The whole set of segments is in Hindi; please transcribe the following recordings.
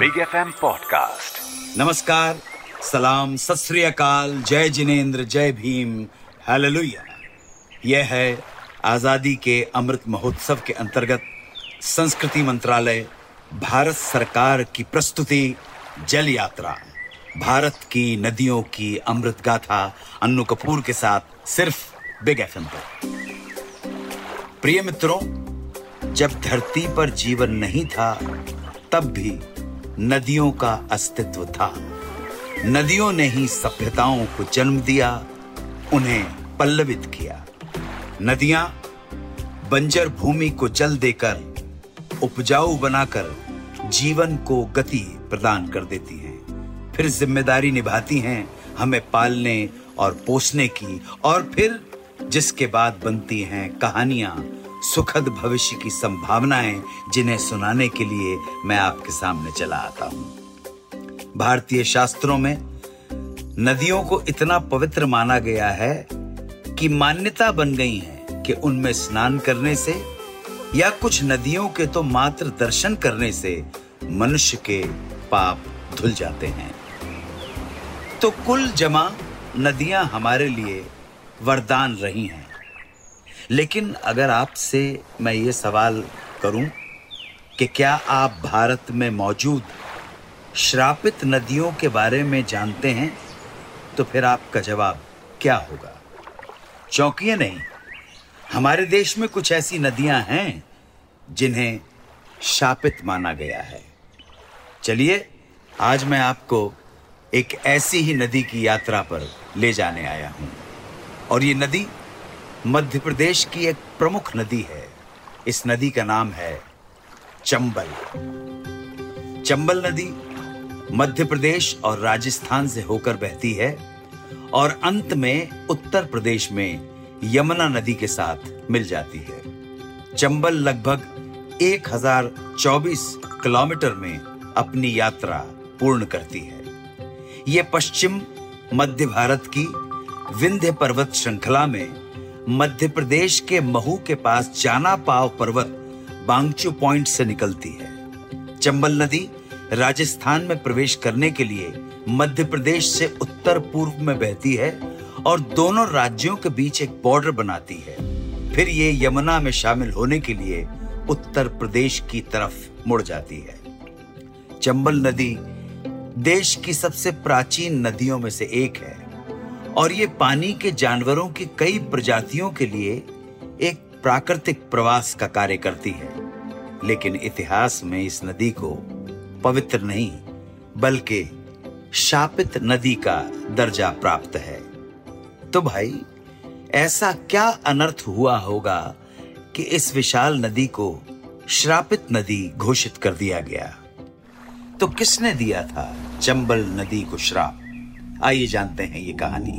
बिग एफ़ एम पॉडकास्ट नमस्कार, सलाम, सत जय जिनेन्द्र, जय भीम, हालेलुया। यह है आज़ादी के अमृत महोत्सव के अंतर्गत संस्कृति मंत्रालय, भारत सरकार की प्रस्तुति जल यात्रा। भारत की नदियों की अमृत गाथा अन्नू कपूर के साथ सिर्फ़ बिग एफ़ एम पर। प्रिय मित्रों, जब धरती पर जीवन नहीं था, तब भी नदियों का अस्तित्व था। नदियों ने ही सभ्यताओं को जन्म दिया, उन्हें पल्लवित किया। नदियाँ बंजर भूमि को जल देकर, उपजाऊ बनाकर जीवन को गति प्रदान कर देती हैं। फिर ज़िम्मेदारी निभाती हैं हमें पालने और पोसने की, और फिर जिसके बाद बनती हैं कहानियाँ सुखद भविष्य की संभावनाएँ जिन्हें सुनाने के लिए मैं आपके सामने चला आता हूँ। भारतीय शास्त्रों में नदियों को इतना पवित्र माना गया है कि मान्यता बन गई है कि उनमें स्नान करने से या कुछ नदियों के तो मात्र दर्शन करने से मनुष्य के पाप धुल जाते हैं। तो कुल जमा नदियाँ हमारे लिए वरदान रही हैं। लेकिन अगर आपसे मैं ये सवाल करूँ कि क्या आप भारत में मौजूद श्रापित नदियों के बारे में जानते हैं तो फिर आपका जवाब क्या होगा? चौंकिए नहीं, हमारे देश में कुछ ऐसी नदियाँ हैं जिन्हें शापित माना गया है। चलिए, आज मैं आपको एक ऐसी ही नदी की यात्रा पर ले जाने आया हूँ। और ये नदी मध्य प्रदेश की एक प्रमुख नदी है। इस नदी का नाम है चंबल। चंबल नदी मध्य प्रदेश और राजस्थान से होकर बहती है और अंत में उत्तर प्रदेश में यमुना नदी के साथ मिल जाती है। चंबल लगभग 1024 किलोमीटर में अपनी यात्रा पूर्ण करती है। ये पश्चिम मध्य भारत की विंध्य पर्वत श्रृंखला में मध्य प्रदेश के महू के पास जाना पाव पर्वत बांगचू पॉइंट से निकलती है। चंबल नदी राजस्थान में प्रवेश करने के लिए मध्य प्रदेश से उत्तर पूर्व में बहती है और दोनों राज्यों के बीच एक बॉर्डर बनाती है। फिर ये यमुना में शामिल होने के लिए उत्तर प्रदेश की तरफ़ मुड़ जाती है। चंबल नदी देश की सबसे प्राचीन नदियों में से एक है। और ये पानी के जानवरों की कई प्रजातियों के लिए एक प्राकृतिक प्रवास का कार्य करती है। लेकिन इतिहास में इस नदी को पवित्र नहीं, बल्कि शापित नदी का दर्जा प्राप्त है। तो भाई, ऐसा क्या अनर्थ हुआ होगा कि इस विशाल नदी को श्रापित नदी घोषित कर दिया गया? तो किसने दिया था चंबल नदी को श्राप? आइए जानते हैं ये कहानी।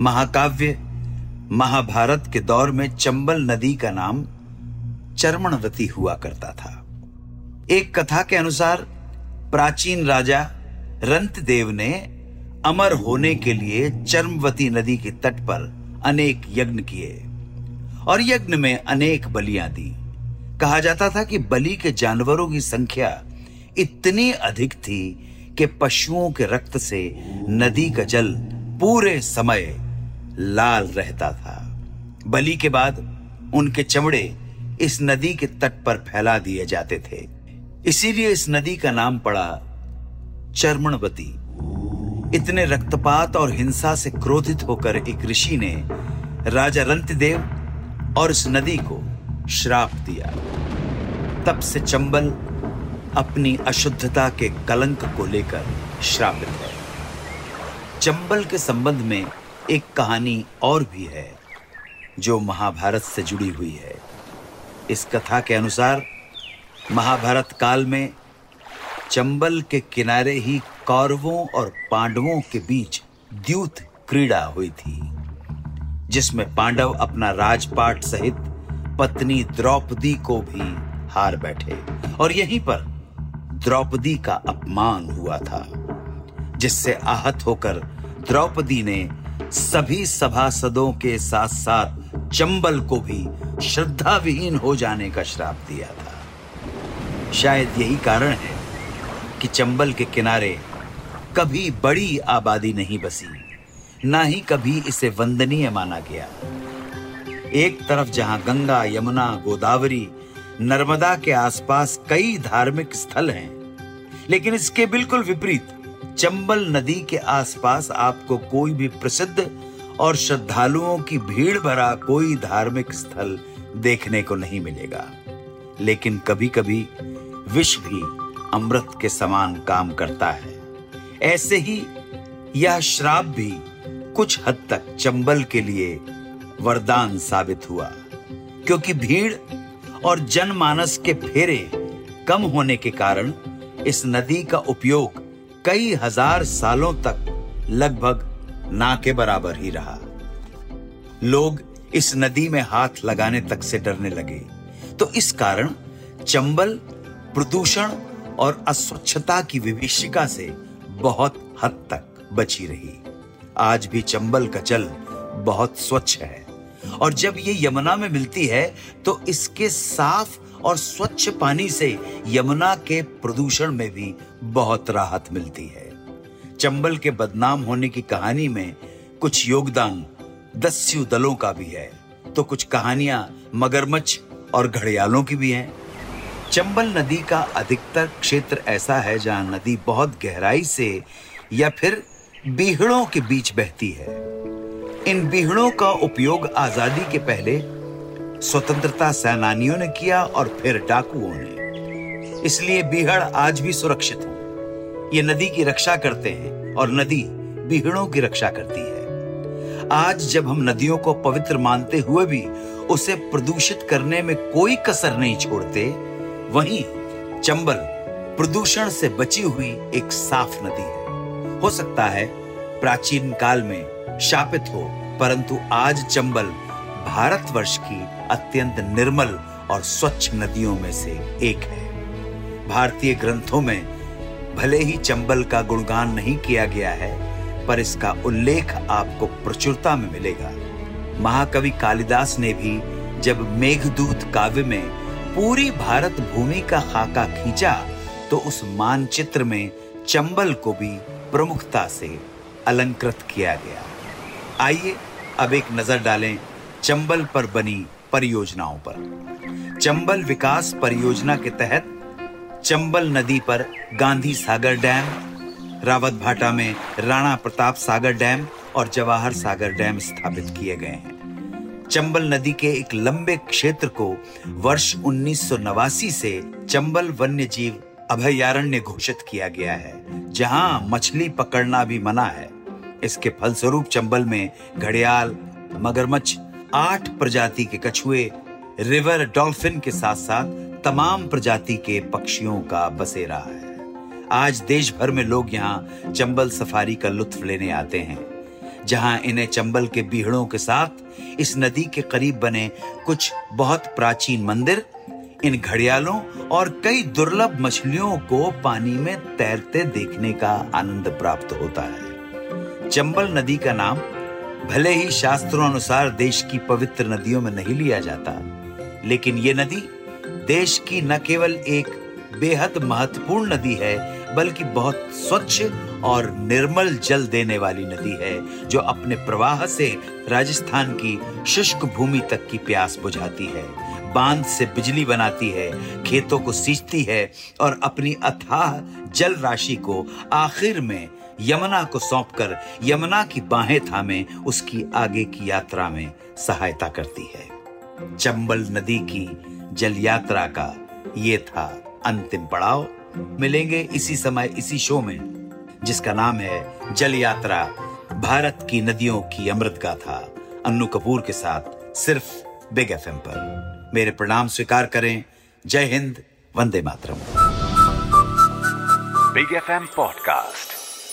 महाकाव्य महाभारत के दौर में चंबल नदी का नाम चरमणवती हुआ करता था। एक कथा के अनुसार प्राचीन राजा रंतदेव ने अमर होने के लिए चरमवती नदी के तट पर अनेक यज्ञ किए और यज्ञ में अनेक बलियाँ दी। कहा जाता था कि बलि के जानवरों की संख्या इतनी अधिक थी कि पशुओं के रक्त से नदी का जल पूरे समय लाल रहता था। बलि के बाद उनके चमड़े इस नदी के तट पर फैला दिए जाते थे। इसीलिए इस नदी का नाम पड़ा चर्मणवती। इतने रक्तपात और हिंसा से क्रोधित होकर एक ऋषि ने राजा रंतदेव और इस नदी को श्राप दिया। तब से चंबल अपनी अशुद्धता के कलंक को लेकर श्रापित है। चंबल के संबंध में एक कहानी और भी है, जो महाभारत से जुड़ी हुई है। इस कथा के अनुसार, महाभारत काल में चंबल के किनारे ही कौरवों और पांडवों के बीच द्यूत क्रीड़ा हुई थी, जिसमें पांडव अपना राजपाट सहित पत्नी द्रौपदी को भी हार बैठे। और यहीं पर द्रौपदी का अपमान हुआ था, जिससे आहत होकर द्रौपदी ने सभी सभासदों के साथ साथ चंबल को भी श्रद्धा विहीन हो जाने का श्राप दिया था। शायद यही कारण है कि चंबल के किनारे कभी बड़ी आबादी नहीं बसी, ना ही कभी इसे वंदनीय माना गया। एक तरफ़ जहाँ गंगा, यमुना, गोदावरी नर्मदा के आसपास कई धार्मिक स्थल हैं, लेकिन इसके बिल्कुल विपरीत, चंबल नदी के आसपास आपको कोई भी प्रसिद्ध और श्रद्धालुओं की भीड़ भरा कोई धार्मिक स्थल देखने को नहीं मिलेगा। लेकिन कभी-कभी विष भी अमृत के समान काम करता है। ऐसे ही यह श्राप भी कुछ हद तक चंबल के लिए वरदान साबित हुआ, क्योंकि भीड़ और जनमानस के फेरे कम होने के कारण इस नदी का उपयोग कई हज़ार सालों तक लगभग ना के बराबर ही रहा। लोग इस नदी में हाथ लगाने तक से डरने लगे। तो इस कारण चंबल, प्रदूषण और अस्वच्छता की विभीषिका से बहुत हद तक बची रही। आज भी चंबल का जल बहुत स्वच्छ है। और जब ये यमुना में मिलती है तो इसके साफ़ और स्वच्छ पानी से यमुना के प्रदूषण में भी बहुत राहत मिलती है। चंबल के बदनाम होने की कहानी में कुछ योगदान दस्यु दलों का भी है। तो कुछ कहानियाँ मगरमच्छ और घड़ियालों की भी हैं। चंबल नदी का अधिकतर क्षेत्र ऐसा है जहाँ नदी बहुत गहराई से या फिर बीहड़ों के बीच बहती है। इन बिहड़ों का उपयोग आज़ादी के पहले स्वतंत्रता सेनानियों ने किया और फिर डाकुओं ने। इसलिए बीहड़ आज भी सुरक्षित है। ये नदी की रक्षा करते हैं और नदी बिहड़ों की रक्षा करती है। आज जब हम नदियों को पवित्र मानते हुए भी उसे प्रदूषित करने में कोई कसर नहीं छोड़ते, वहीं चंबल प्रदूषण से बची हुई एक साफ़ नदी है। हो सकता है प्राचीन काल में शापित हो। परंतु आज चंबल भारतवर्ष की अत्यंत निर्मल और स्वच्छ नदियों में से एक है। भारतीय ग्रंथों में भले ही चंबल का गुणगान नहीं किया गया है, पर इसका उल्लेख आपको प्रचुरता में मिलेगा। महाकवि कालिदास ने भी जब मेघदूत काव्य में पूरी भारत भूमि का खाका खींचा तो उस मानचित्र में चंबल को भी प्रमुखता से अलंकृत किया गया। आइए अब एक नज़र डालें चंबल पर बनी परियोजनाओं पर। चंबल विकास परियोजना के तहत चंबल नदी पर गांधी सागर डैम, रावत भाटा में राणा प्रताप सागर डैम और जवाहर सागर डैम स्थापित किए गए हैं। चंबल नदी के एक लंबे क्षेत्र को वर्ष उन्नीस सौ नवासी से चंबल वन्य जीव अभयारण्य घोषित किया गया है, जहाँ मछली पकड़ना भी मना है। इसके फलस्वरूप चंबल में घड़ियाल, मगरमच्छ, आठ प्रजाति के कछुए, रिवर डॉल्फिन के साथ साथ तमाम प्रजाति के पक्षियों का बसेरा है। आज देश भर में लोग यहाँ चंबल सफारी का लुत्फ लेने आते हैं, जहाँ इन्हें चंबल के बीहड़ों के साथ इस नदी के करीब बने कुछ बहुत प्राचीन मंदिर, इन घड़ियालों और कई दुर्लभ मछलियों को पानी में तैरते देखने का आनंद प्राप्त होता है। चंबल नदी का नाम भले ही शास्त्रों अनुसार देश की पवित्र नदियों में नहीं लिया जाता, लेकिन ये नदी देश की न केवल एक बेहद महत्वपूर्ण नदी है, बल्कि बहुत स्वच्छ और निर्मल जल देने वाली नदी है, जो अपने प्रवाह से राजस्थान की शुष्क भूमि तक की प्यास बुझाती है, बाँध से बिजली बनाती है, खेतों को सींचती है और अपनी अथाह जल राशि को आखिर में यमुना को सौंपकर, यमुना की बाहें थामे, उसकी आगे की यात्रा में सहायता करती है। चंबल नदी की जल यात्रा का ये था अंतिम पड़ाव। मिलेंगे इसी समय इसी शो में, जिसका नाम है जल यात्रा। भारत की नदियों की अमृत गाथा, अन्नू कपूर के साथ सिर्फ़ बिग एफएम पर। मेरे प्रणाम स्वीकार करें। जय Hind, Vande Mataram. Big F podcast